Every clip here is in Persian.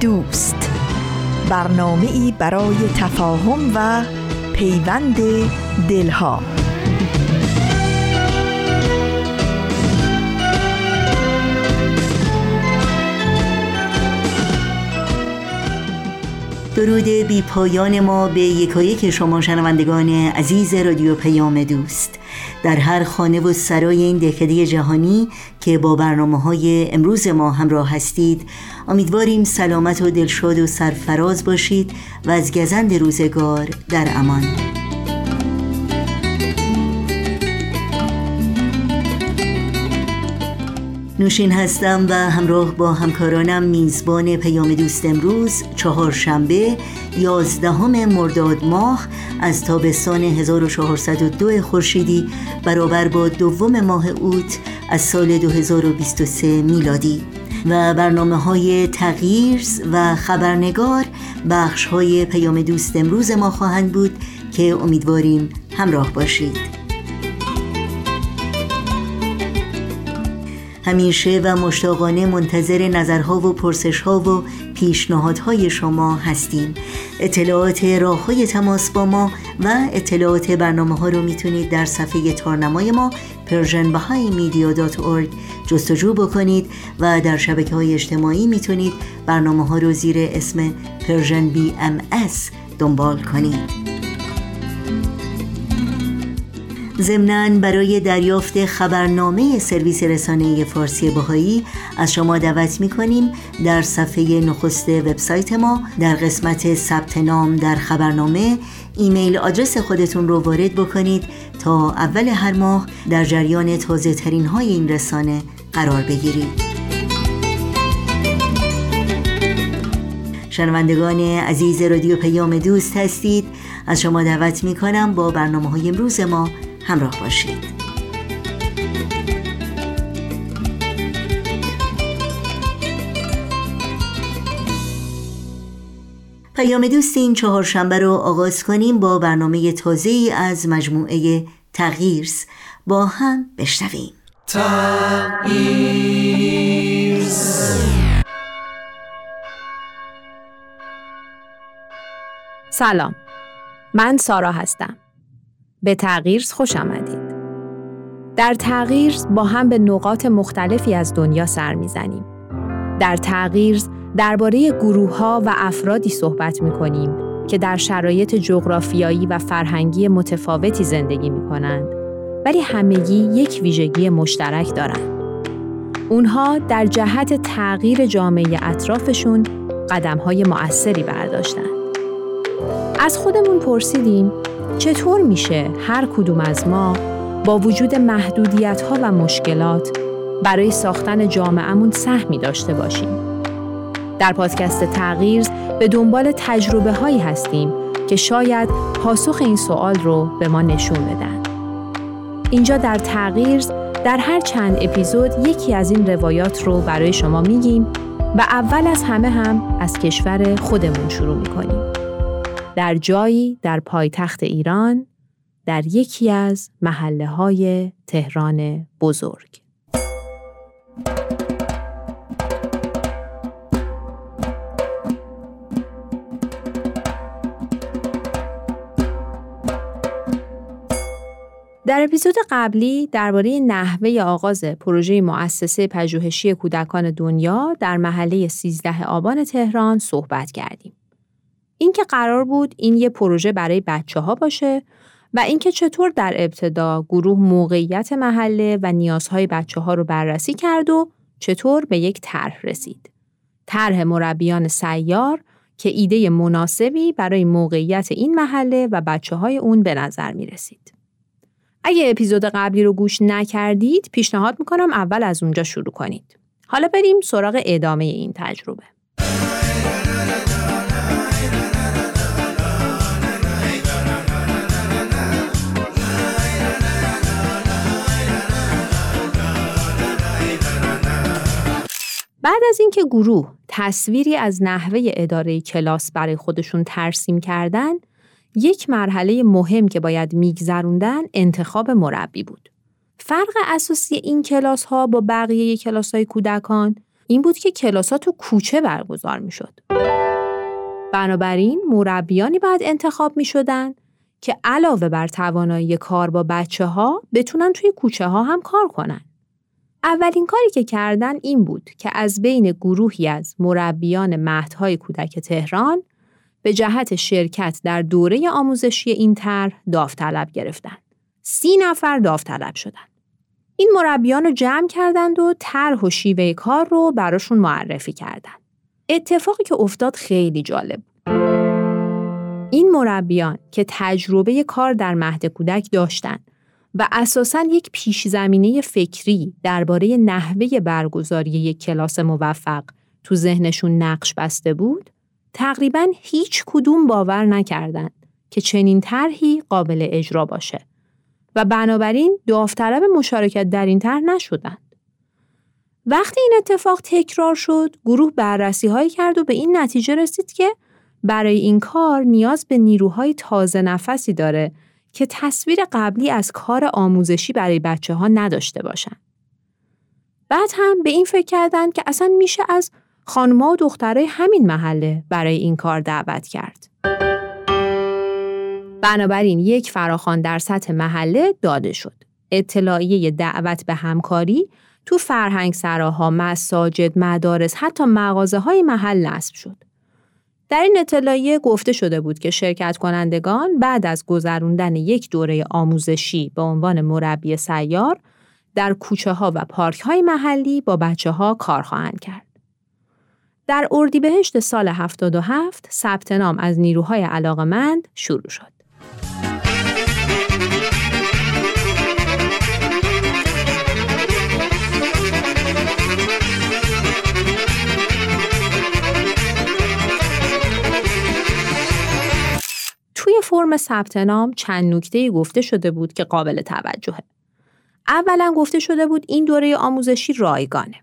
دوست. برنامه ای برای تفاهم و پیوند دلها. درود بی پایان ما به یکایک شما شنوندگان عزیز رادیو پیام دوست. در هر خانه و سرای این دهکده جهانی که با برنامه های امروز ما همراه هستید امیدواریم سلامت و دلشاد و سرفراز باشید و از گزند روزگار در امان. نوشین هستم و همراه با همکارانم میزبان پیام دوست امروز چهارشنبه یازدهم مرداد ماه از تابستان 1402 خورشیدی برابر با دوم ماه اوت از سال 2023 میلادی. و برنامه های تغییرز و خبرنگار بخش های پیام دوست امروز ما خواهند بود که امیدواریم همراه باشید. همیشه و مشتاقانه منتظر نظرها و پرسشها و پیشنهادهای شما هستیم. اطلاعات راه های تماس با ما و اطلاعات برنامه ها رو می‌تونید در صفحه تارنمای ما persianbahaimedia.org جستجو بکنید و در شبکه های اجتماعی می‌تونید برنامه ها رو زیر اسم پرژن دنبال کنید. ضمنا برای دریافت خبرنامه سرویس رسانه فارسی باهایی از شما دعوت می کنیم در صفحه نخست وبسایت ما در قسمت ثبت نام در خبرنامه. ایمیل آدرس خودتون رو وارد بکنید تا اول هر ماه در جریان تازه ترین های این رسانه قرار بگیرید. شنوندگان عزیز رادیو پیام دوست هستید. از شما دعوت می کنم با برنامه های امروز ما همراه باشید. پیام دوست این چهارشنبه رو آغاز کنیم با برنامه تازه ای از مجموعه تغییرز. با هم بشنویم. تغییرز. سلام. من سارا هستم. به تغییر خوش آمدید. در تغییر با هم به نقاط مختلفی از دنیا سر می‌زنیم. در تغییر درباره گروه ها و افرادی صحبت می کنیم که در شرایط جغرافیایی و فرهنگی متفاوتی زندگی می کنند ولی همگی یک ویژگی مشترک دارند. اونها در جهت تغییر جامعه اطرافشون قدم های مؤثری برداشتند. از خودمون پرسیدیم چطور میشه هر کدوم از ما با وجود محدودیت ها و مشکلات برای ساختن جامعهمون سهمی داشته باشیم؟ در پادکست تغییر به دنبال تجربه هایی هستیم که شاید پاسخ این سوال رو به ما نشون بدن. اینجا در تغییر در هر چند اپیزود یکی از این روایات رو برای شما میگیم و اول از همه هم از کشور خودمون شروع می‌کنیم. در جایی در پایتخت ایران در یکی از محله های تهران بزرگ. در اپیزود قبلی درباره نحوه آغاز پروژه مؤسسه پژوهشی کودکان دنیا در محله 13 آبان تهران صحبت کردیم. اینکه قرار بود این یه پروژه برای بچه ها باشه و اینکه چطور در ابتدا گروه موقعیت محله و نیازهای بچه ها رو بررسی کرد و چطور به یک طرح رسید. طرح مربیان سیار که ایده مناسبی برای موقعیت این محله و بچه های اون به نظر می رسید. اگه اپیزود قبلی رو گوش نکردید پیشنهاد می‌کنم اول از اونجا شروع کنید. حالا بریم سراغ ادامه این تجربه. بعد از اینکه گروه تصویری از نحوه اداره کلاس برای خودشون ترسیم کردن، یک مرحله مهم که باید میگذروندن انتخاب مربی بود. فرق اساسی این کلاس ها با بقیه کلاس های کودکان این بود که کلاس ها تو کوچه برگزار می شد. بنابراین مربیانی باید انتخاب می شدن که علاوه بر توانایی کار با بچه ها بتونن توی کوچه ها هم کار کنن. اولین کاری که کردن این بود که از بین گروهی از مربیان مهدهای کودک تهران به جهت شرکت در دوره آموزشی این طرح داوطلب گرفتند. سی نفر داوطلب شدند. این مربیان رو جمع کردند و طرح و شیوه کار رو براشون معرفی کردند. اتفاقی که افتاد خیلی جالب این مربیان که تجربه کار در مهد کودک داشتند و اساساً یک پیش زمینه فکری درباره نحوه برگزاری یک کلاس موفق تو ذهنشون نقش بسته بود، تقریبا هیچ کدوم باور نکردند که چنین طرحی قابل اجرا باشه و بنابراین داوطلب مشارکت در این طرح نشدند. وقتی این اتفاق تکرار شد، گروه بررسی هایی کرد و به این نتیجه رسید که برای این کار نیاز به نیروهای تازه نفسی داره که تصویر قبلی از کار آموزشی برای بچه ها نداشته باشن. بعد هم به این فکر کردند که اصلا میشه از خانمها و دخترای همین محله برای این کار دعوت کرد. بنابراین یک فراخان در سطح محله داده شد. اطلاعیه دعوت به همکاری تو فرهنگ سراها، مساجد، مدارس، حتی مغازه های محل نصب شد. در این اطلاعیه گفته شده بود که شرکت کنندگان بعد از گذراندن یک دوره آموزشی به عنوان مربی سیار در کوچه ها و پارک های محلی با بچه ها کار خواهند کرد. در اردیبهشت سال 77 ثبت نام از نیروهای علاقمند شروع شد. توی فرم ثبت نام چند نکته گفته شده بود که قابل توجهه. اولا گفته شده بود این دوره آموزشی رایگانه.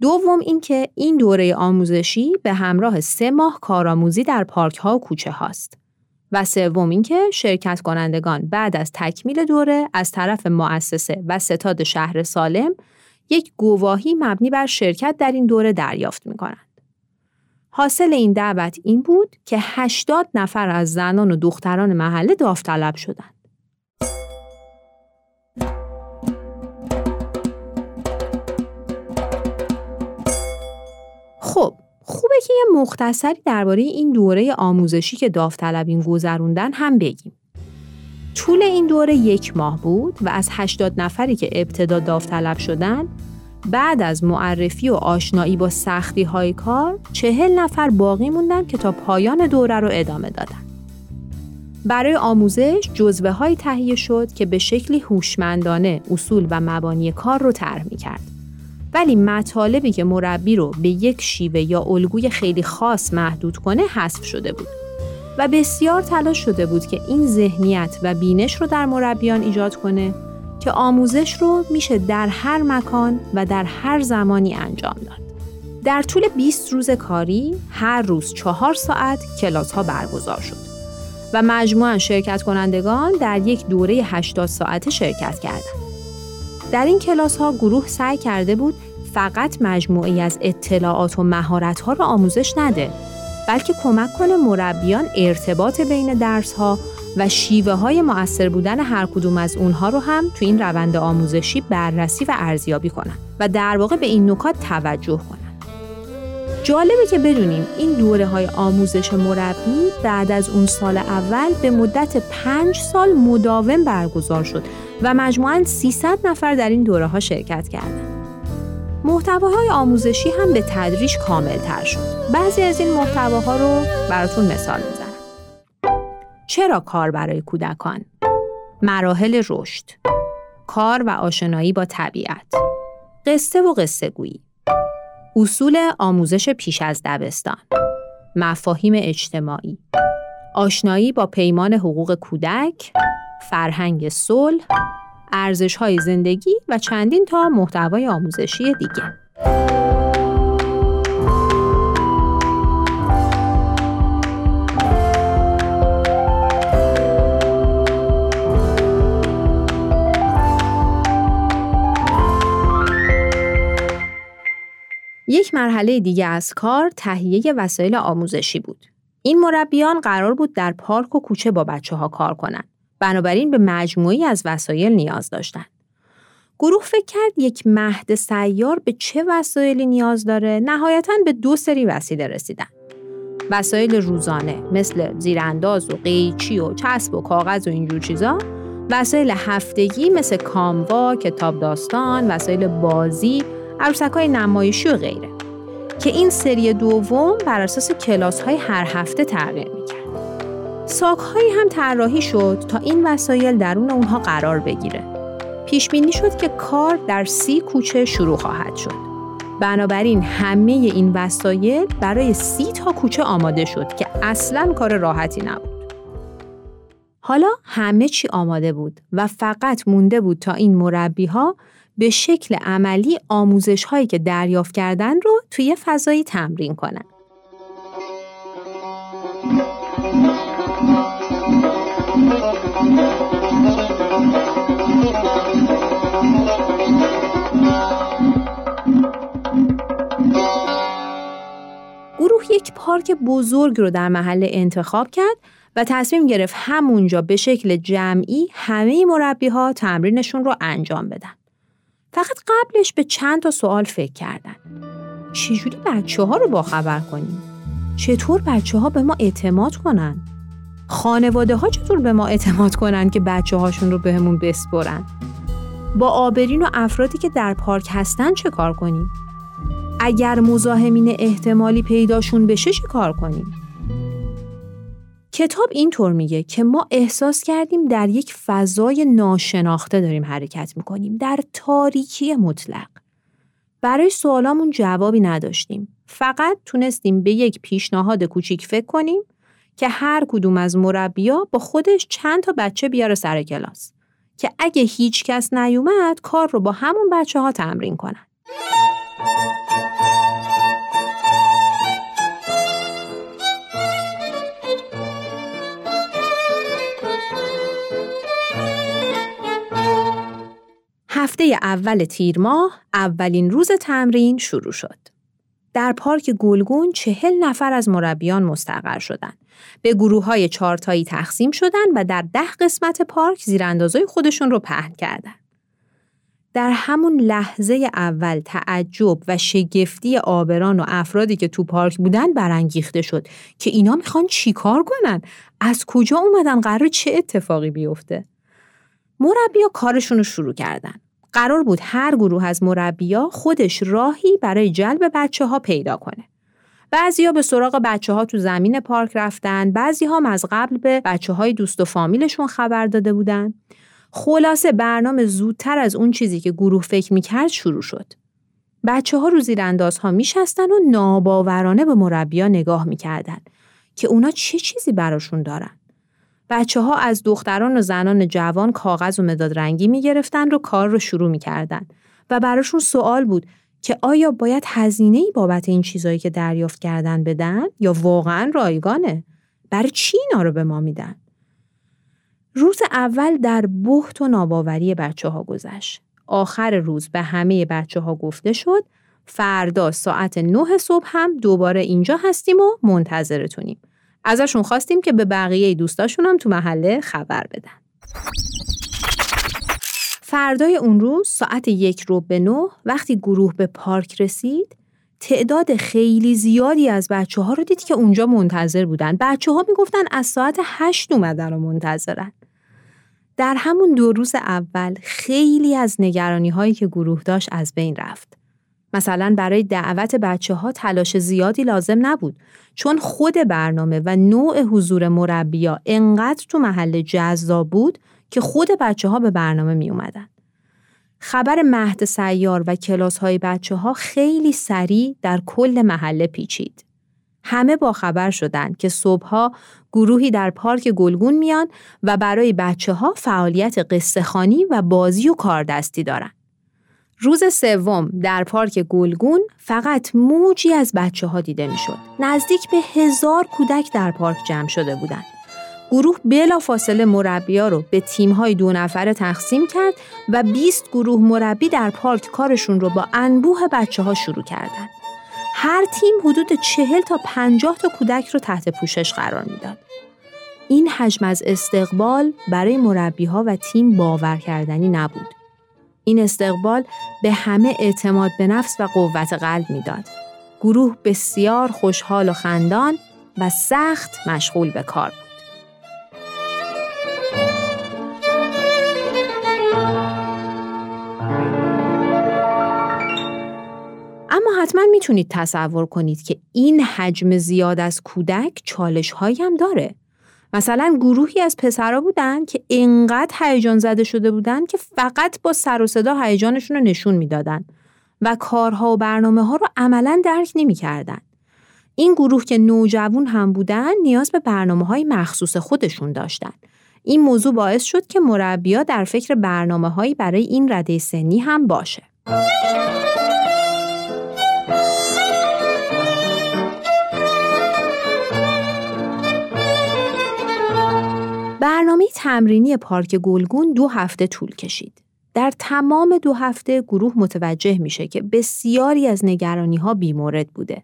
دوم اینکه این دوره آموزشی به همراه سه ماه کارآموزی در پارک ها و کوچه هاست. و سوم اینکه شرکت کنندگان بعد از تکمیل دوره از طرف مؤسسه و ستاد شهر سالم یک گواهی مبنی بر شرکت در این دوره دریافت می کنند. حاصل این دعوت این بود که 80 نفر از زنان و دختران محله داوطلب شدند. خب خوبه که یه مختصری درباره این دوره آموزشی که داوطلبین گذروندن هم بگیم. طول این دوره یک ماه بود و از 80 نفری که ابتدا داوطلب شدن بعد از معرفی و آشنایی با سختی های کار چهل نفر باقی موندن که تا پایان دوره رو ادامه دادن. برای آموزش جزوه های تهیه شد که به شکلی هوشمندانه اصول و مبانی کار رو طرح می کرد. ولی مطالبی که مربی رو به یک شیوه یا الگوی خیلی خاص محدود کنه حذف شده بود و بسیار تلاش شده بود که این ذهنیت و بینش رو در مربیان ایجاد کنه که آموزش رو میشه در هر مکان و در هر زمانی انجام داد. در طول 20 روز کاری هر روز چهار ساعت کلاس ها برگزار شد و مجموعا شرکت کنندگان در یک دوره 80 ساعته شرکت کردند. در این کلاس ها گروه سعی کرده بود فقط مجموعی از اطلاعات و مهارت ها را آموزش نده بلکه کمک کنه مربیان ارتباط بین درس ها و شیوه های مؤثر بودن هر کدوم از اونها رو هم تو این روند آموزشی بررسی و ارزیابی کنن و در واقع به این نکات توجه کنن. جالبه که بدونیم این دوره های آموزش مربی بعد از اون سال اول به مدت پنج سال مداوم برگزار شد و مجموعاً 300 نفر در این دوره ها شرکت کردند. محتواهای آموزشی هم به تدریج کامل تر شد. بعضی از این محتواها رو براتون مثال می‌زنم. چرا کار برای کودکان؟ مراحل رشد کار و آشنایی با طبیعت قصه و قصه گویی اصول آموزش پیش از دبستان مفاهیم اجتماعی آشنایی با پیمان حقوق کودک فرهنگ صلح ارزش‌های زندگی و چندین تا محتوای آموزشی دیگه یک مرحله دیگه از کار تهیه وسایل آموزشی بود. این مربیان قرار بود در پارک و کوچه با بچه ها کار کنند. بنابراین به مجموعی از وسایل نیاز داشتند. گروه فکر کرد یک مهد سیار به چه وسایلی نیاز داره نهایتا به دو سری وسیله رسیدن. وسایل روزانه مثل زیرانداز و قیچی و چسب و کاغذ و اینجور چیزا وسایل هفتگی مثل کاموا، کتاب داستان، وسایل بازی، عروسک های نمایشی و غیره که این سری دوم بر اساس کلاس های هر هفته تغییر می‌کرد. ساک هم طراحی شد تا این وسایل درون اونها قرار بگیره. پیش بینی شد که کار در سی کوچه شروع خواهد شد. بنابراین همه این وسایل برای سی تا کوچه آماده شد که اصلا کار راحتی نبود. حالا همه چی آماده بود و فقط مونده بود تا این مربی ها به شکل عملی آموزش هایی که دریافت کردن رو توی فضایی تمرین کنن. گروه یک پارک بزرگ رو در محله انتخاب کرد و تصمیم گرفت همونجا به شکل جمعی همه مربی ها تمرینشون رو انجام بدن. فقط قبلش به چند تا سوال فکر کردن. چجوری بچه ها رو باخبر کنیم؟ چطور بچه ها به ما اعتماد کنن؟ خانواده ها چطور به ما اعتماد کنن که بچه هاشون رو بهمون به بسپرن؟ با آبرین و افرادی که در پارک هستن چه کار کنیم؟ اگر مزاحمین احتمالی پیداشون بشه چه کار کنیم؟ کتاب اینطور میگه که ما احساس کردیم در یک فضای ناشناخته داریم حرکت می‌کنیم در تاریکی مطلق. برای سوالامون جوابی نداشتیم. فقط تونستیم به یک پیشنهاد کوچیک فکر کنیم که هر کدوم از مربیا با خودش چند تا بچه بیاره سر کلاس. که اگه هیچ کس نیومد کار رو با همون بچه ها تمرین کنن. هفته اول تیر ماه اولین روز تمرین شروع شد. در پارک گلگون چهل نفر از مربیان مستقر شدند. به گروه های چارتایی تقسیم شدند و در ده قسمت پارک زیراندازای خودشون رو پهن کردند. در همون لحظه اول تعجب و شگفتی آبران و افرادی که تو پارک بودن برانگیخته شد که اینا می‌خوان چیکار کنن؟ از کجا اومدن؟ قرار چه اتفاقی بیفته؟ مربیا کارشون رو شروع کردن. قرار بود هر گروه از مربیا خودش راهی برای جلب بچه ها پیدا کنه. بعضیا به سراغ بچه ها تو زمین پارک رفتن، بعضی هم از قبل به بچه های دوست و فامیلشون خبر داده بودن. خلاصه برنامه زودتر از اون چیزی که گروه فکر می‌کرد شروع شد. بچه ها رو زیرانداز ها میشستن و ناباورانه به مربیا نگاه می‌کردن که اونا چه چیزی براشون دارن. بچه ها از دختران و زنان جوان کاغذ و مداد رنگی می گرفتن و کار رو شروع می کردن و براشون سوال بود که آیا باید هزینه ای بابت این چیزایی که دریافت کردن بدن یا واقعا رایگانه؟ برای چی اینا رو به ما میدن؟ روز اول در بحت و ناباوری بچه ها گذشت. آخر روز به همه بچه ها گفته شد فردا ساعت نه صبح هم دوباره اینجا هستیم و منتظرتونیم. ازشون خواستیم که به بقیه دوستاشون هم تو محله خبر بدن. فردای اون روز ساعت یک رو به نه وقتی گروه به پارک رسید تعداد خیلی زیادی از بچه ها رو دید که اونجا منتظر بودن. بچه ها می‌گفتن از ساعت هشت اومدن و منتظرن. در همون دو روز اول خیلی از نگرانی هایی که گروه داشت از بین رفت. مثلا برای دعوت بچه ها تلاش زیادی لازم نبود چون خود برنامه و نوع حضور مربیا انقدر تو محل جذاب بود که خود بچه ها به برنامه می اومدن. خبر مهد سیار و کلاس های بچه ها خیلی سریع در کل محله پیچید. همه با خبر شدند که صبحها گروهی در پارک گلگون میان و برای بچه ها فعالیت قصه و بازی و کاردستی دارن. روز سوم در پارک گلگون فقط موجی از بچه ها دیده می‌شد. نزدیک به هزار کودک در پارک جمع شده بودند. گروه بلا فاصله مربیا رو به تیم‌های دو نفره تقسیم کرد و 20 گروه مربی در پارک کارشون رو با انبوه بچه ها شروع کردند. هر تیم حدود چهل تا پنجاه تا کودک رو تحت پوشش قرار می‌داد. این حجم از استقبال برای مربی ها و تیم باور کردنی نبود. این استقبال به همه اعتماد به نفس و قوت قلب می‌داد. گروه بسیار خوشحال و خندان و سخت مشغول به کار بود. اما حتما می‌تونید تصور کنید که این حجم زیاد از کودک چالش هم داره. مثلا گروهی از پسرا بودن که انقدر هیجان زده شده بودن که فقط با سر و صدا هیجانشون رو نشون می‌دادن و کارها و برنامه ها رو عملا درک نمی‌کردن. این گروه که نوجوان هم بودن نیاز به برنامه های مخصوص خودشون داشتن. این موضوع باعث شد که مربیا در فکر برنامه هایی برای این رده سنی هم باشه. برنامه تمرینی پارک گلگون دو هفته طول کشید. در تمام دو هفته گروه متوجه میشه که بسیاری از نگرانی ها بیمورد بوده.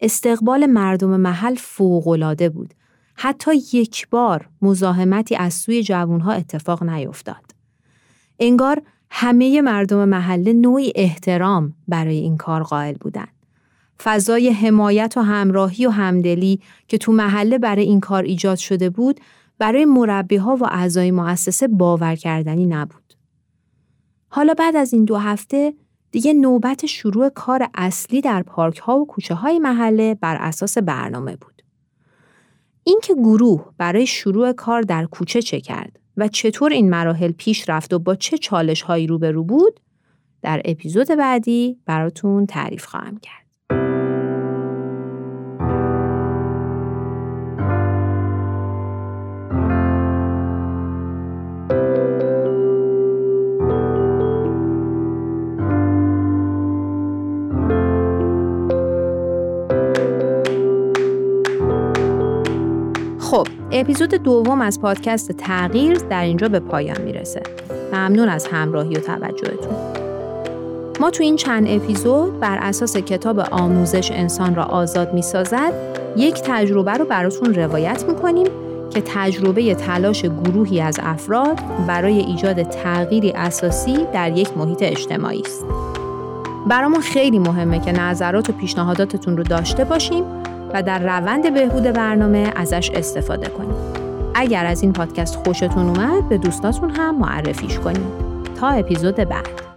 استقبال مردم محل فوقالعاده بود. حتی یک بار مزاحمتی از سوی جوانها اتفاق نیفتاد. انگار همه مردم محله نوعی احترام برای این کار قائل بودند. فضای حمایت و همراهی و همدلی که تو محله برای این کار ایجاد شده بود برای مربی ها و اعضای مؤسسه باور کردنی نبود. حالا بعد از این دو هفته دیگه نوبت شروع کار اصلی در پارک ها و کوچه های محله بر اساس برنامه بود. اینکه گروه برای شروع کار در کوچه چه کرد و چطور این مراحل پیش رفت و با چه چالش هایی روبرو بود در اپیزود بعدی براتون تعریف خواهم کرد. اپیزود دوم از پادکست تغییر در اینجا به پایان می‌رسه ممنون از همراهی و توجهتون ما تو این چند اپیزود بر اساس کتاب آموزش انسان را آزاد می‌سازد یک تجربه رو براتون روایت می‌کنیم که تجربه تلاش گروهی از افراد برای ایجاد تغییری اساسی در یک محیط اجتماعی است. برامون خیلی مهمه که نظرات و پیشنهاداتتون رو داشته باشیم و در روند بهبود برنامه ازش استفاده کنید. اگر از این پادکست خوشتون اومد به دوستاتون هم معرفیش کنید. تا اپیزود بعد.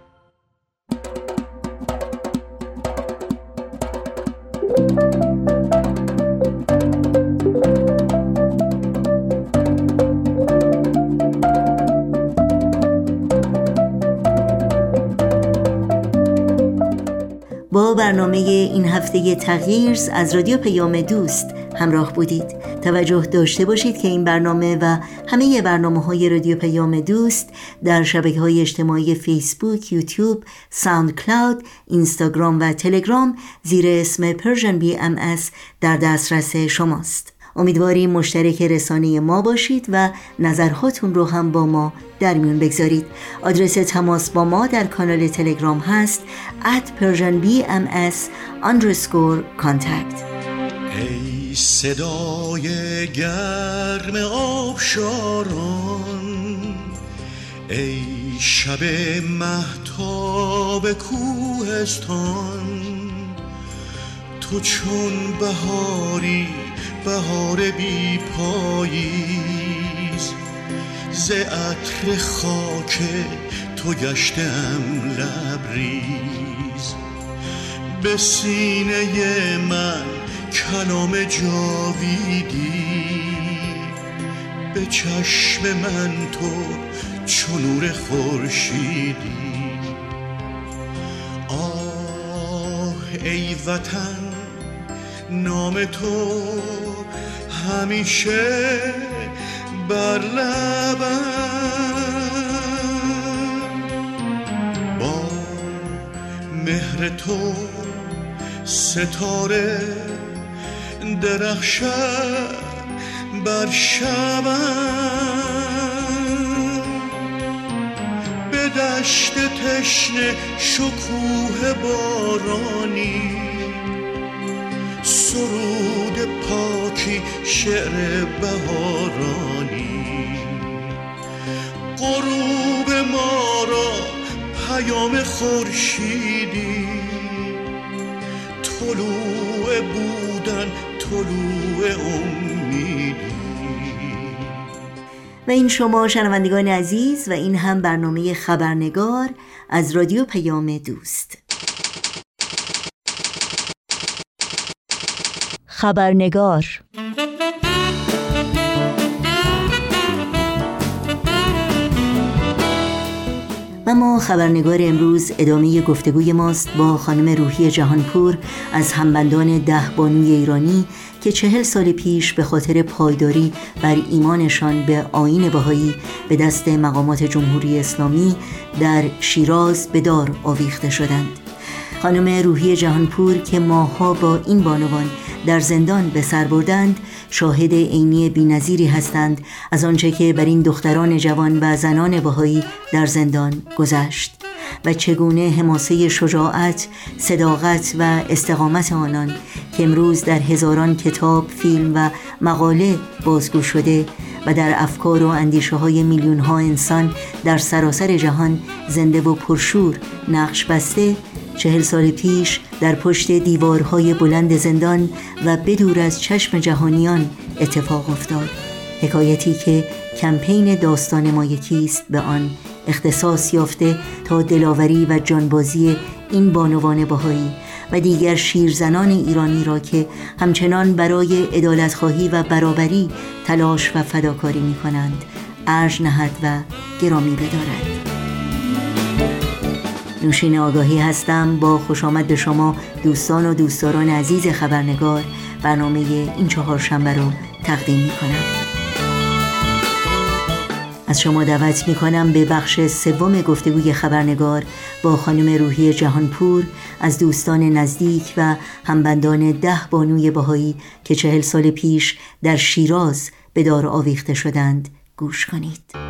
برنامه این هفته تغییر از رادیو پیام دوست همراه بودید. توجه داشته باشید که این برنامه و همه برنامه های رادیو پیام دوست در شبکه های اجتماعی فیسبوک، یوتیوب، ساوند کلاود، اینستاگرام و تلگرام زیر اسم بی ام در دسترس شماست. امیدواریم مشترک رسانه ما باشید و نظرهاتون رو هم با ما در میون بگذارید. آدرس تماس با ما در کانال تلگرام هست at persianbms underscore contact ای صدای گرم آبشاران ای شب محتاب کوهستان تو چون بهاری بهار بی پاییز ز عطر خاک تو گشتم لبریز به سینه من کلام جاویدی به چشم من تو چو نور خورشیدی. آه ای وطن نام تو همیشه بر با مهر تو ستاره درخشد بر شبم. دشت تشنه شکوه بارانی سرود پاکی شعر بهارانی. غروب ما را پیام خورشیدی. طلوع بودن طلوع امیدی. و این شما شنوندگان عزیز و این هم برنامه خبرنگار از رادیو پیام دوست. خبرنگار. و ما خبرنگار امروز ادامه گفتگوی ماست با خانم روحی جهانپور از همبندان ده بانوی ایرانی که چهل سال پیش به خاطر پایداری بر ایمانشان به آین بهایی به دست مقامات جمهوری اسلامی در شیراز به دار آویخته شدند. خانم روحی جهانپور که ماها با این بانوان در زندان به سر بردند شاهد عینی بینظیری هستند از آنچه که بر این دختران جوان و زنان بهایی در زندان گذشت و چگونه حماسه شجاعت، صداقت و استقامت آنان که امروز در هزاران کتاب، فیلم و مقاله بازگو شده و در افکار و اندیشه های میلیون ها انسان در سراسر جهان زنده و پرشور نقش بسته چهل سال پیش در پشت دیوارهای بلند زندان و بدور از چشم جهانیان اتفاق افتاد. حکایتی که کمپین داستان ما یکیست به آن اختصاص یافته تا دلاوری و جانبازی این بانوان بهایی و دیگر شیرزنان ایرانی را که همچنان برای ادالتخواهی و برابری تلاش و فداکاری می کنند ارج نهد و گرامی بدارد. نوشین آگاهی هستم. با خوش آمد به شما دوستان و دوستداران عزیز خبرنگار. برنامه این چهار شنبه رو تقدیم می کنم از شما دعوت می کنم به بخش سوم گفتگوی خبرنگار با خانم روحی جهانپور از دوستان نزدیک و همبندان ده بانوی بهایی که چهل سال پیش در شیراز به دار آویخته شدند. گوش کنید.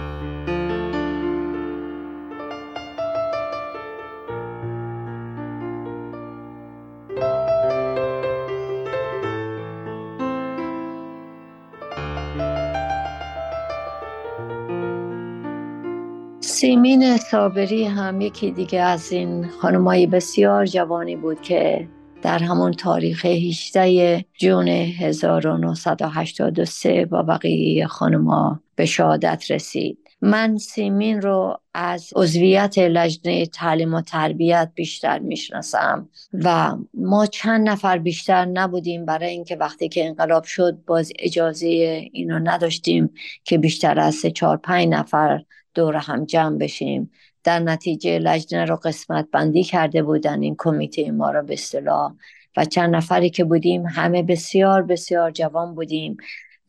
سیمین صابری هم یکی دیگه از این خانمای بسیار جوانی بود که در همون تاریخ 18 جون 1983 با بقیه خانما به شهادت رسید. من سیمین رو از عضویت لجنه تعلیم و تربیت بیشتر می‌شناسم و ما چند نفر بیشتر نبودیم برای اینکه وقتی که انقلاب شد باز اجازه اینو نداشتیم که بیشتر از سه چهار پنج نفر دور هم جمع بشیم. در نتیجه لجنه رو قسمت بندی کرده بودن این کمیته ما رو به اصطلاح. و چند نفری که بودیم همه بسیار بسیار جوان بودیم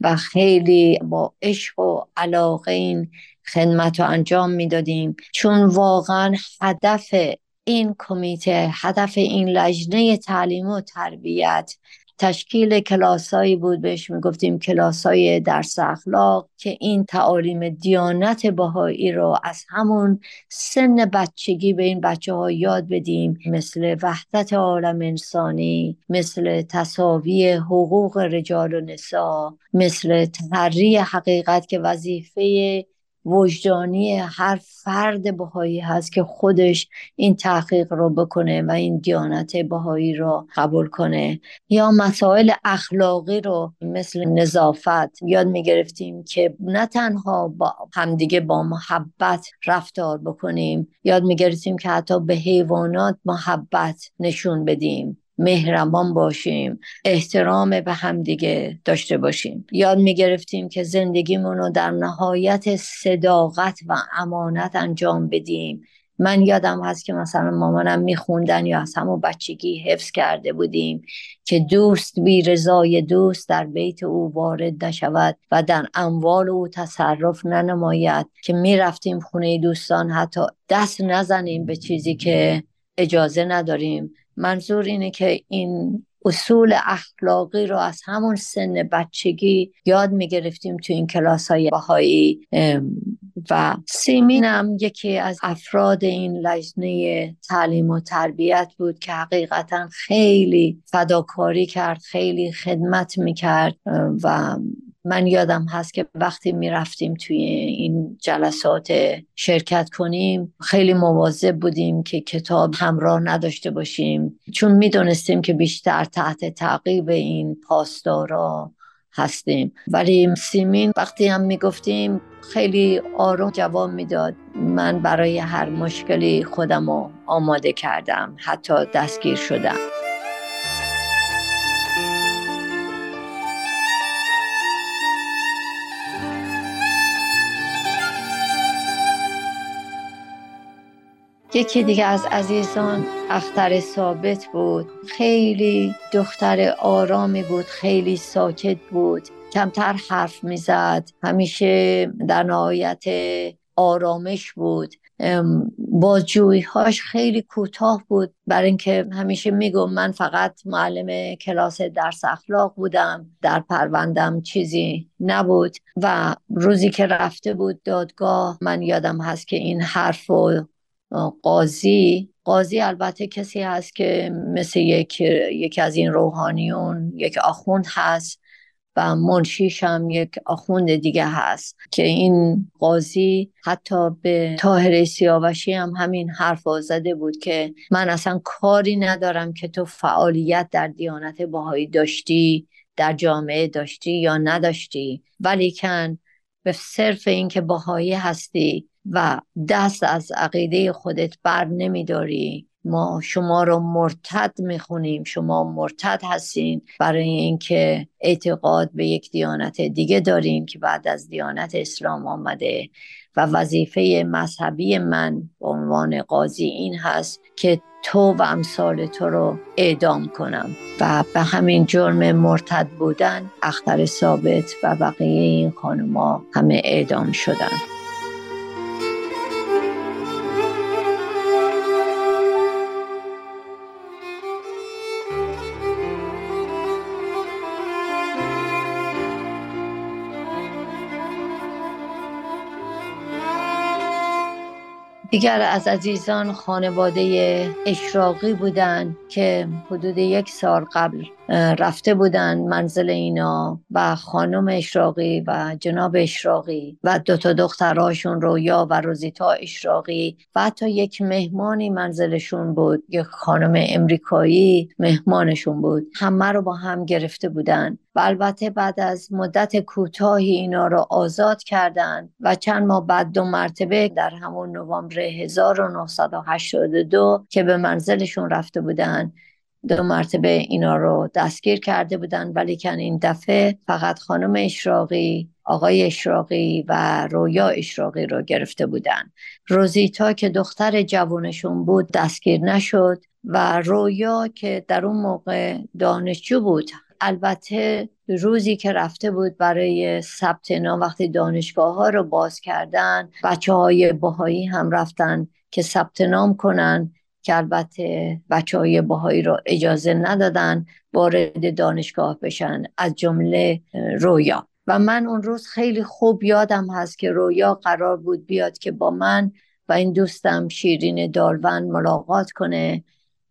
و خیلی با عشق و علاقه این خدمت رو انجام می‌دادیم. چون واقعا هدف این کمیته هدف این لجنه تعلیم و تربیت تشکیل کلاسایی بود بهش می‌گفتیم کلاسای درس اخلاق که این تعالیم دیانت بهایی رو از همون سن بچگی به این بچه ها یاد بدیم. مثل وحدت عالم انسانی مثل تصاوی حقوق رجال و نسا مثل تحری حقیقت که وظیفه وجدانی هر فرد بهایی هست که خودش این تحقیق رو بکنه و این دیانت بهایی رو قبول کنه. یا مسائل اخلاقی رو مثل نظافت یاد می‌گرفتیم که نه تنها با همدیگه با محبت رفتار بکنیم یاد می‌گرفتیم که حتی به حیوانات محبت نشون بدیم. مهربان باشیم احترام به همدیگه داشته باشیم. یاد می گرفتیم که زندگیمون رو در نهایت صداقت و امانت انجام بدیم. من یادم هست که مثلا مامانم میخوندن یا از همون بچگی حفظ کرده بودیم که دوست بی رضای دوست در بیت او وارد نشود و در اموال او تصرف ننماید که می‌رفتیم خونه دوستان حتی دست نزنیم به چیزی که اجازه نداریم. منظور اینه که این اصول اخلاقی رو از همون سن بچگی یاد می‌گرفتیم تو این کلاس های بهایی و سیمینم یکی از افراد این لجنه تعلیم و تربیت بود که حقیقتا خیلی فداکاری کرد خیلی خدمت می‌کرد و من یادم هست که وقتی می‌رفتیم توی این جلسات شرکت کنیم خیلی مواظب بودیم که کتاب همراه نداشته باشیم. چون می‌دونستیم که بیشتر تحت تعقیب این پاسدارا هستیم. ولی سیمین وقتی هم می‌گفتیم خیلی آروم جواب می‌داد. من برای هر مشکلی خودم رو آماده کردم. حتی دستگیر شدم. یکی دیگه از عزیزان اختر ثابت بود. خیلی دختر آرامی بود خیلی ساکت بود. کمتر حرف می‌زد. همیشه در نهایت آرامش بود. هاش خیلی کوتاه بود. برای اینکه همیشه میگم من فقط معلم کلاس درس اخلاق بودم. در پروندم چیزی نبود. و روزی که رفته بود دادگاه من یادم هست که این حرف و قاضی. قاضی البته کسی هست که مثل یک یکی از این روحانیون یک آخوند هست و منشیش هم یک آخوند دیگه هست که این قاضی حتی به تاهر سیاوشی هم همین حرف زده بود که من اصلا کاری ندارم که تو فعالیت در دیانت باهایی داشتی در جامعه داشتی یا نداشتی. ولیکن به صرف اینکه باهایی هستی و دست از عقیده خودت بر نمیداری. ما شما رو مرتد می‌خونیم. شما مرتد هستین برای اینکه اعتقاد به یک دیانت دیگه دارین که بعد از دیانت اسلام آمده. و وظیفه مذهبی من به عنوان قاضی این هست که تو و امثال تو رو اعدام کنم. و به همین جرم مرتد بودن اختر ثابت و بقیه این خانوما همه اعدام شدن. دیگر از عزیزان خانواده اشراقی بودند که حدود یک سال قبل رفته بودن منزل اینا و خانم اشراقی و جناب اشراقی و دو تا دختراشون رویا و روزیتا اشراقی و حتی یک مهمانی منزلشون بود یک خانم امریکایی مهمانشون بود. همه رو با هم گرفته بودن و البته بعد از مدت کوتاهی اینا رو آزاد کردند و چند ماه بعد دو مرتبه در همون نوامبر 1982 که به منزلشون رفته بودن دو مرتبه اینا رو دستگیر کرده بودن ولی کن این دفعه فقط خانم اشراقی آقای اشراقی و رویا اشراقی رو گرفته بودن. روزیتا که دختر جوانشون بود دستگیر نشد و رویا که در اون موقع دانشجو بود. البته روزی که رفته بود برای ثبت نام وقتی دانشگاه ها رو باز کردن بچه های باهایی هم رفتن که ثبت نام کنن که البته بچه های باهایی رو اجازه ندادن وارد دانشگاه بشن از جمله رویا. و من اون روز خیلی خوب یادم هست که رویا قرار بود بیاد که با من و این دوستم شیرین دالون ملاقات کنه.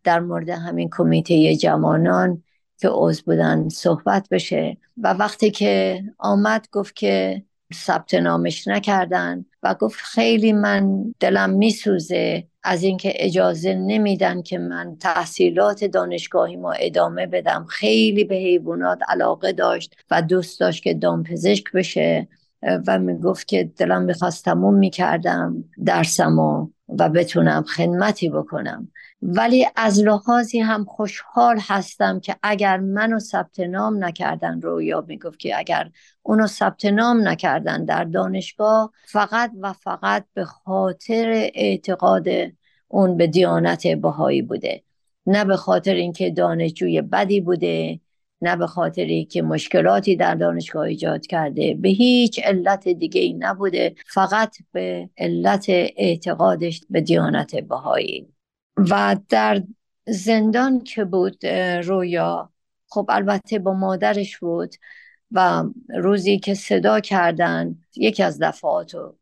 در مورد همین کمیته جوانان که عضو بودن صحبت بشه. و وقتی که آمد گفت که ثبت نامش نکردن و گفت خیلی من دلم میسوزه از اینکه اجازه نمیدن که من تحصیلات دانشگاهی ما ادامه بدم. خیلی به حیوانات علاقه داشت و دوست داشت که دامپزشک بشه و می‌گفت که دلم می‌خواست تموم می‌کردم درسمو و بتونم خدمتی بکنم. ولی از لحاظی هم خوشحال هستم که اگر منو ثبت نام نکردن رویا می‌گفت که اگر اونو ثبت نام نکردن در دانشگاه فقط و فقط به خاطر اعتقاد اون به دیانت بهایی بوده. نه به خاطر اینکه دانشجوی بدی بوده نه به خاطری که مشکلاتی در دانشگاه ایجاد کرده. به هیچ علت دیگه ای نبوده فقط به علت اعتقادش به دیانت بهایی. و در زندان که بود رویا خب البته با مادرش بود و روزی که صدا کردن یکی از دفعاتو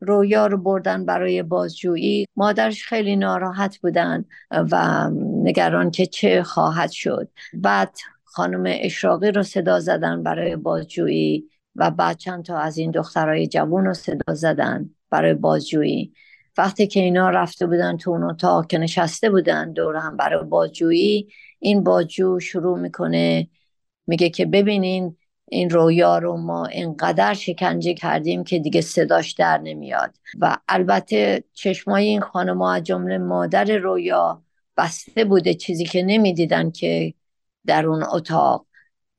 رویا رو بردن برای بازجویی. مادرش خیلی ناراحت بودن و نگران که چه خواهد شد. بعد خانم اشراقی رو صدا زدن برای بازجویی و بعد چند تا از این دخترای جوون رو صدا زدن برای بازجویی. وقتی که اینا رفته بودن تو اون اتاق که نشسته بودن دور هم برای بازجویی این بازجو شروع می‌کنه میگه که ببینین این رویا رو ما اینقدر شکنجه کردیم که دیگه صداش در نمیاد. و البته چشمای این خانم از جمله مادر رویا بسته بوده چیزی که نمی‌دیدن که در اون اتاق.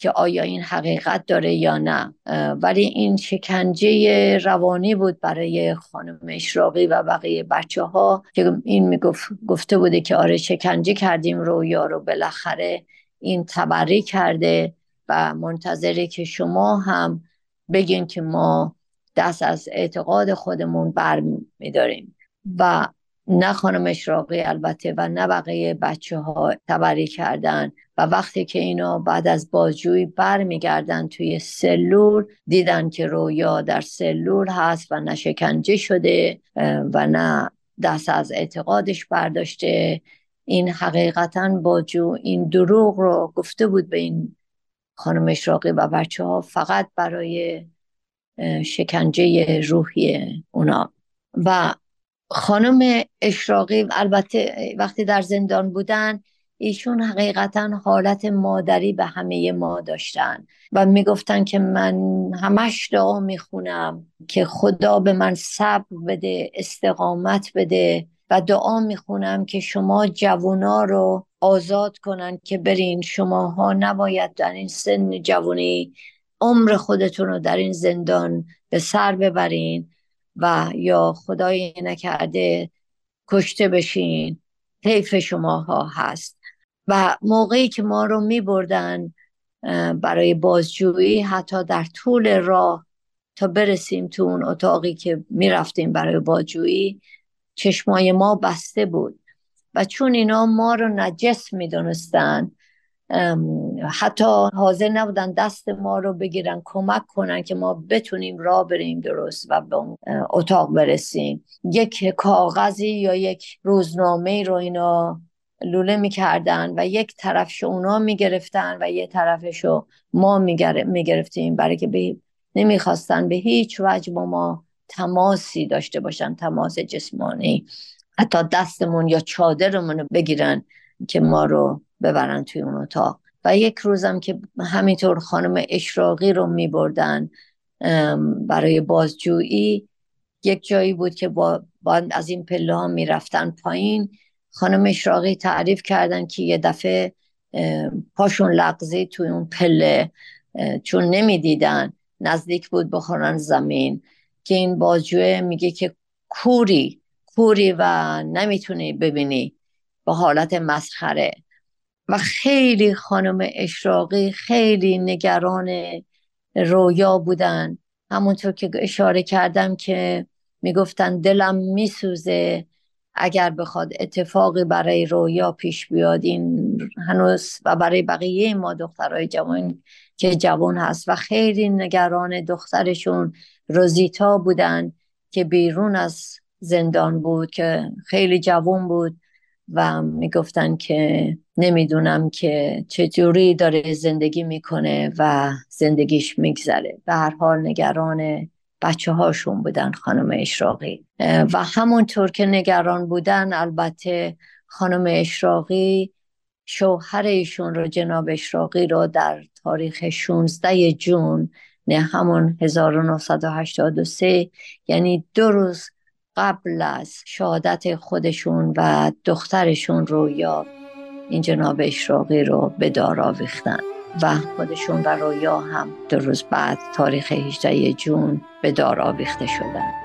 که آیا این حقیقت داره یا نه. ولی این شکنجه روانی بود برای خانم اشراقی و بقیه بچه ها که این می‌گفت گفته بوده که آره شکنجه کردیم رویا رو بالاخره این تبری کرده و منتظره که شما هم بگین که ما دست از اعتقاد خودمون بر میداریم. و نه خانم اشراقی البته و نه بقیه بچه ها تبری کردن. وقتی که اینا بعد از بازجویی برمیگردن توی سلول دیدن که رویا در سلول هست و نه شکنجه شده و نه دست از اعتقادش برداشته. این حقیقتا باجو این دروغ رو گفته بود به این خانم اشراقی و بچه ها فقط برای شکنجه روحی اونا. و خانم اشراقی البته وقتی در زندان بودن ایشون حقیقتا حالت مادری به همه ما داشتن و می‌گفتن که من همش دعا می‌خونم که خدا به من صبر بده استقامت بده و دعا می‌خونم که شما جوونا رو آزاد کنن که برین. شماها نباید در این سن جوانی عمر خودتون رو در این زندان به سر ببرین و یا خدای نکرده کشته بشین. حیف شماها هست. و موقعی که ما رو می بردن برای بازجویی حتی در طول راه تا برسیم تو اون اتاقی که می رفتیم برای بازجویی چشمای ما بسته بود. و چون اینا ما رو نجس می دونستن حتی حاضر نبودن دست ما رو بگیرن کمک کنن که ما بتونیم راه بریم درست و به اتاق برسیم. یک کاغذی یا یک روزنامه رو اینا لوله می‌کردن و یک طرفش اونا می‌گرفتن و یه طرفشو ما می‌گرفتیم برای که به نمی‌خواستن به هیچ وجه با ما تماسی داشته باشن تماس جسمانی. حتی دستمون یا چادرمون رو بگیرن که ما رو ببرن توی اون اتاق. و یک روزم که همینطور خانم اشراقی رو می بردن برای بازجویی یک جایی بود که با, با از این پله ها می رفتن پایین. خانم اشراقی تعریف کردن که یه دفعه پاشون لغزی توی اون پله چون نمی‌دیدن. نزدیک بود بخورن زمین. که این بازجوه میگه که کوری کوری و نمی‌تونی ببینی با حالت مسخره. و خیلی خانم اشراقی خیلی نگران رویا بودن. همونطور که اشاره کردم که می‌گفتن دلم میسوزه. اگر بخواد اتفاقی برای رویا پیش بیاد این هنوز و برای بقیه ما دخترای جوان که جوان هست و خیلی نگران دخترشون روزیتا بودن که بیرون از زندان بود که خیلی جوان بود و می‌گفتن که نمی‌دونم که چجوری داره زندگی می‌کنه و زندگیش میگذره. به هر حال نگران بچه هاشون بودن خانم اشراقی. و همونطور که نگران بودن البته خانم اشراقی شوهر ایشون رو جناب اشراقی رو در تاریخ 16 جون نه همون 1983 یعنی دو روز قبل از شهادت خودشون و دخترشون رو یا این جناب اشراقی رو به دار آویختن. و خودشون و رویا هم دو روز بعد تاریخ 18 جون به دار آویخته شدن.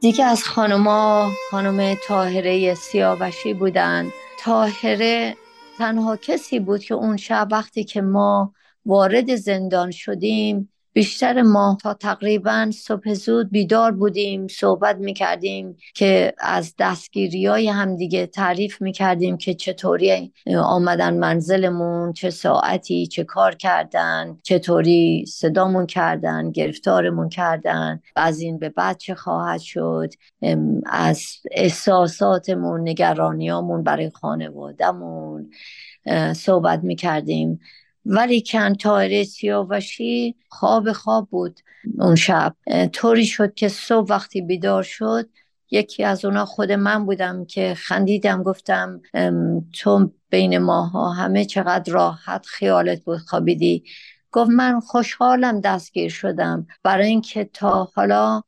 دیگه از خانما خانم تاهره سیاوشی بودن. تاهره تنها کسی بود که اون شب وقتی که ما وارد زندان شدیم بیشتر ما تا تقریبا صبح زود بیدار بودیم صحبت می‌کردیم که از دستگیری های همدیگه تعریف می‌کردیم که چطوری آمدن منزلمون چه ساعتی چه کار کردن چطوری صدامون کردن گرفتارمون کردن از این به بعد چه خواهد شد از احساساتمون نگرانیامون برای خانوادهمون صحبت می‌کردیم. ولی کن تایره سیاوشی خواب خواب بود اون شب. طوری شد که صبح وقتی بیدار شد یکی از اونا خود من بودم که خندیدم گفتم تو بین ماها همه چقدر راحت خیالت بود خوابیدی؟ گفت من خوشحالم دستگیر شدم. برای اینکه تا حالا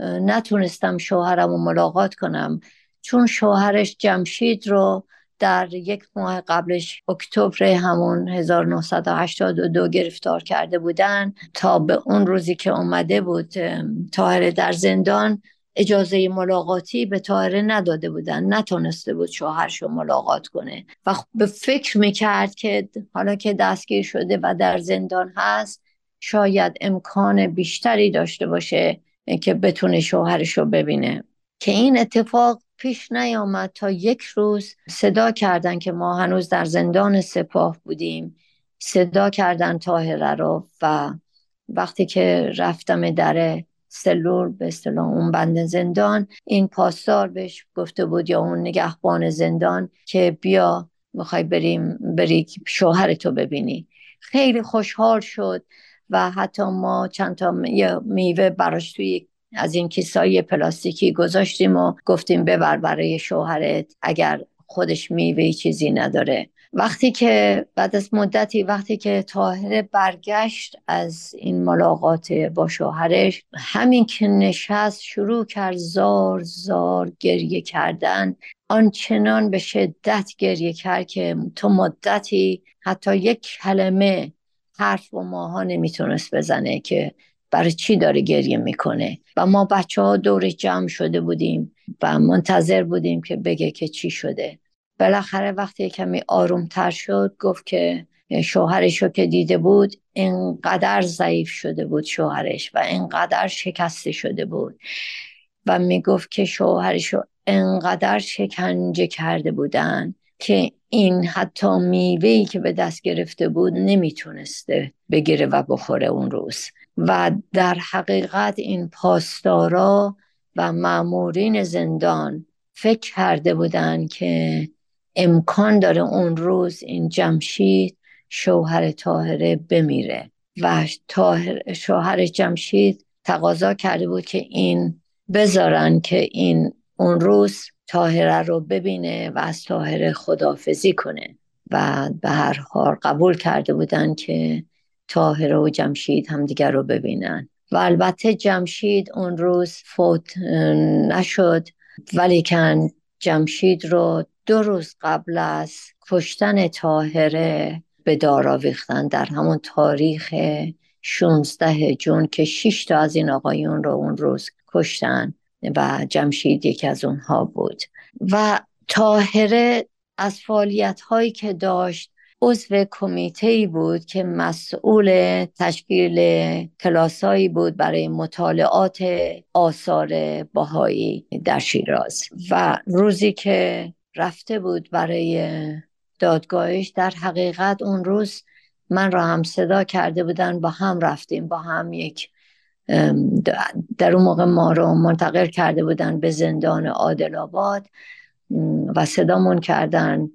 نتونستم شوهرم رو ملاقات کنم. چون شوهرش جمشید رو در یک ماه قبلش اکتبر همون 1982 گرفتار کرده بودن تا به اون روزی که اومده بود تاهره در زندان اجازه ملاقاتی به تاهره نداده بودن. نتونسته بود شوهرش رو ملاقات کنه. و خب به فکر می‌کرد که حالا که دستگیر شده و در زندان هست شاید امکان بیشتری داشته باشه که بتونه شوهرش رو ببینه. که این اتفاق پیش نیامد تا یک روز صدا کردن که ما هنوز در زندان سپاه بودیم. صدا کردن تاهره رو و وقتی که رفتم در سلول به اصطلاح اون بند زندان این پاسدار بهش گفته بود یا اون نگهبان زندان که بیا می‌خوای بریم بری شوهر تو ببینی. خیلی خوشحال شد و حتی ما چند تا میوه براش توی از این کیسای پلاستیکی گذاشتیم و گفتیم ببر برای شوهرت اگر خودش میوه چیزی نداره. وقتی که بعد از مدتی وقتی که تاهره برگشت از این ملاقات با شوهرش همین که نشست شروع کرد زار زار گریه کردن. آنچنان به شدت گریه کرد که تو مدتی حتی یک کلمه حرف و ماها نمی‌تونست بزنه که برای چی داره گریه می‌کنه؟ و ما بچه ها دور جمع شده بودیم و منتظر بودیم که بگه که چی شده. بالاخره وقتی کمی آرومتر شد گفت که شوهرش رو که دیده بود اینقدر ضعیف شده بود شوهرش و اینقدر شکسته شده بود. و می‌گفت که شوهرش رو انقدر شکنجه کرده بودن که این حتی میوهی که به دست گرفته بود نمی‌تونسته بگیره و بخوره اون روز. و در حقیقت این پاسدارا و معمورین زندان فکر کرده بودن که امکان داره اون روز این جمشید شوهر تاهره بمیره. و شوهر جمشید تقاضا کرده بود که این بذارن که این اون روز تاهره رو ببینه و از تاهره خدافزی کنه. و به هر حال قبول کرده بودن که تاهره و جمشید همدیگر رو ببینن. و البته جمشید اون روز فوت نشد. ولیکن جمشید رو دو روز قبل از کشتن تاهره به دار آویختن. در همون تاریخ 16 جون که 6 تا از این آقایون رو اون روز کشتن و جمشید یکی از اونها بود. و تاهره از فعالیت هایی که داشت عضو کمیته ای بود که مسئول تشکیل کلاسایی بود برای مطالعات آثار باهایی در شیراز. و روزی که رفته بود برای دادگاهش در حقیقت اون روز من را هم صدا کرده بودن با هم رفتیم با هم یک در اون موقع ما رو منتقل کرده بودن به زندان عادل آباد و صدامون کردن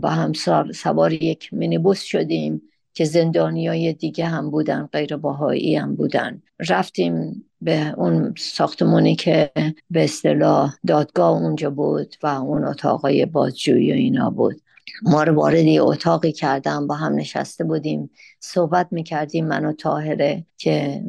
با هم سوار یک مینیبوس شدیم که زندانیای دیگه هم بودن غیر باهایی هم بودن. رفتیم به اون ساختمونی که به اصطلاح دادگاه اونجا بود و اون اتاقای بازجویی و اینا بود. ما رو وارد اتاقی کردم با هم نشسته بودیم صحبت می‌کردیم من و تاهره که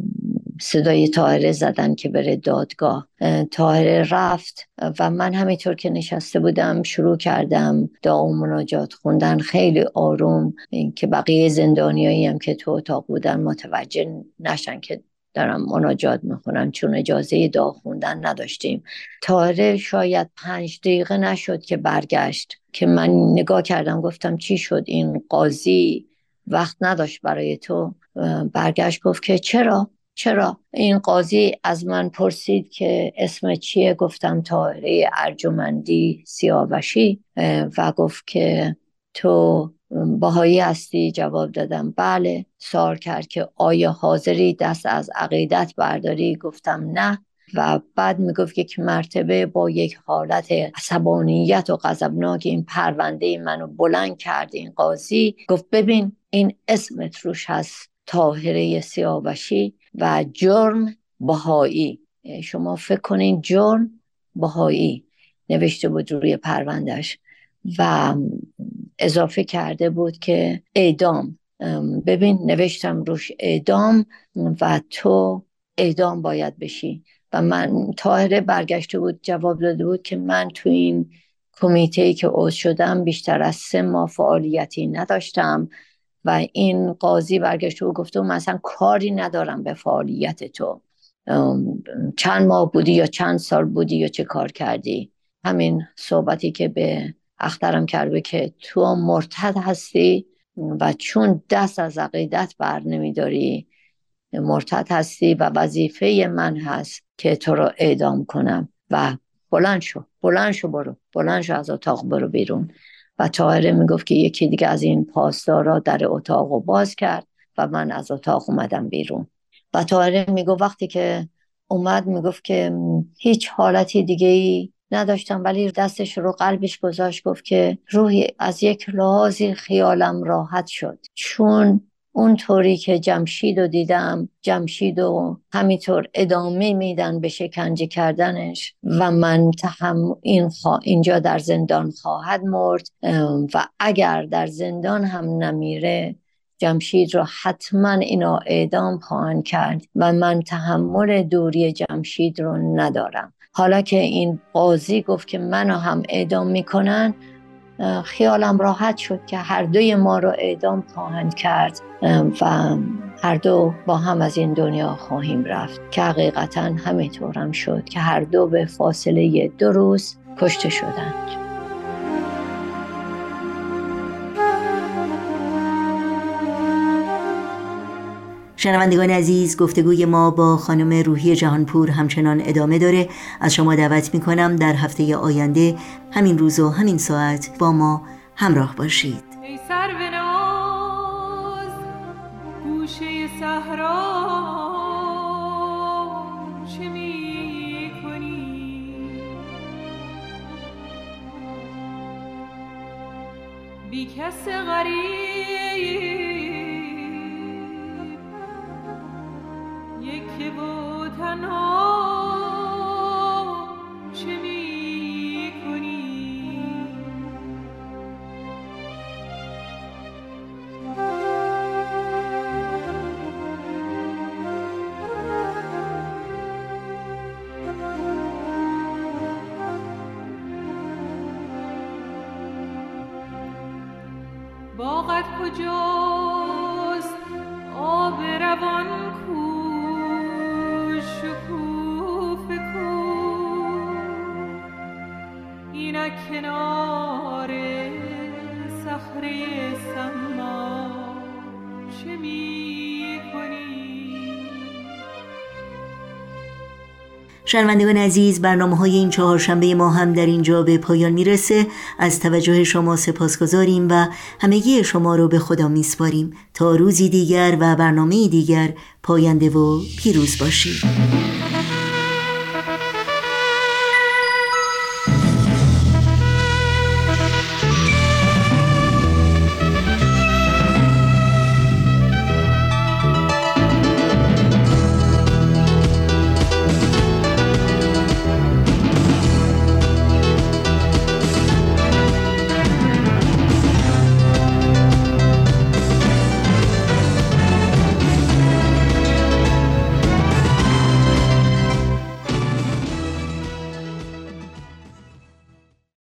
صدای تاهره زدن که بره دادگاه. تاهره رفت و من همینطور که نشسته بودم شروع کردم دعا و مناجات خوندن. خیلی آروم که بقیه زندانیایی هم که تو اتاق بودن متوجه نشن که دارم مناجات می‌خونم چون اجازه دعا خوندن نداشتیم. تاهره شاید پنج دقیقه نشد که برگشت که من نگاه کردم گفتم چی شد این قاضی؟ وقت نداشت برای تو. برگشت گفت که چرا؟ چرا؟ این قاضی از من پرسید که اسم چیه؟ گفتم تاهره ارجمندی سیاوشی و گفت که تو باهایی هستی؟ جواب دادم بله. سوال کرد که آیا حاضری دست از عقیدت برداری؟ گفتم نه. و بعد می‌گفت یک مرتبه با یک حالت عصبانیت و غضبناک این پرونده منو بلند کرد این قاضی. گفت ببین این اسمت روش هست تاهره سیاوشی. و جرم بهایی. شما فکر کنین جرم بهایی نوشته بود روی پروندهش و اضافه کرده بود که اعدام. ببین نوشتم روش اعدام و تو اعدام باید بشی. و من تاهره برگشته بود جواب داده بود که من تو این کمیته که عضو شدم بیشتر از سه ماه فعالیتی نداشتم. و این قاضی برگشته و گفته مثلا کاری ندارم به فعالیت تو. چند ماه بودی یا چند سال بودی یا چه کار کردی؟ همین صحبتی که به اخترم کرده که تو مرتد هستی و چون دست از عقیدت بر نمیداری مرتد هستی و وظیفه من هست که تو رو اعدام کنم. و بلند شو بلند شو برو بلند شو از اتاق برو بیرون. و تاهره می‌گفت که یکی دیگه از این پاسدارا در اتاق رو باز کرد و من از اتاق اومدم بیرون. و تاهره می‌گفت وقتی که اومد می‌گفت که هیچ حالتی دیگه ای نداشتم ولی دستش رو قلبش گذاشت گفت که روحی از یک لحاظی خیالم راحت شد. چون اونطوری که جمشید رو دیدم جمشید و همینطور ادامه میدن به شکنجه کردنش و من تهم این اینجا در زندان خواهد مرد. و اگر در زندان هم نمیره جمشید رو حتما اینا اعدام خواهند کرد و من تحمل دوری جمشید رو ندارم. حالا که این قاضی گفت که منو هم اعدام می‌کنن خیالم راحت شد که هر دوی ما رو اعدام خواهند کرد و هر دو با هم از این دنیا خواهیم رفت که حقیقتا همینطورم شد که هر دو به فاصله دو روز کشته شدند. شنوندگان عزیز گفتگوی ما با خانم روحی جهانپور همچنان ادامه داره. از شما دعوت می‌کنم در هفته آینده همین روز و همین ساعت با ما همراه باشید. ای سر گوشه صحرا چه می بی کس غریب باغت کجاست آب روان؟ شنوندگان عزیز برنامه های این چهارشنبه ما هم در اینجا به پایان می‌رسه. از توجه شما سپاسگزاریم و همگی شما رو به خدا میسپاریم. تا روزی دیگر و برنامه دیگر پاینده و پیروز باشید.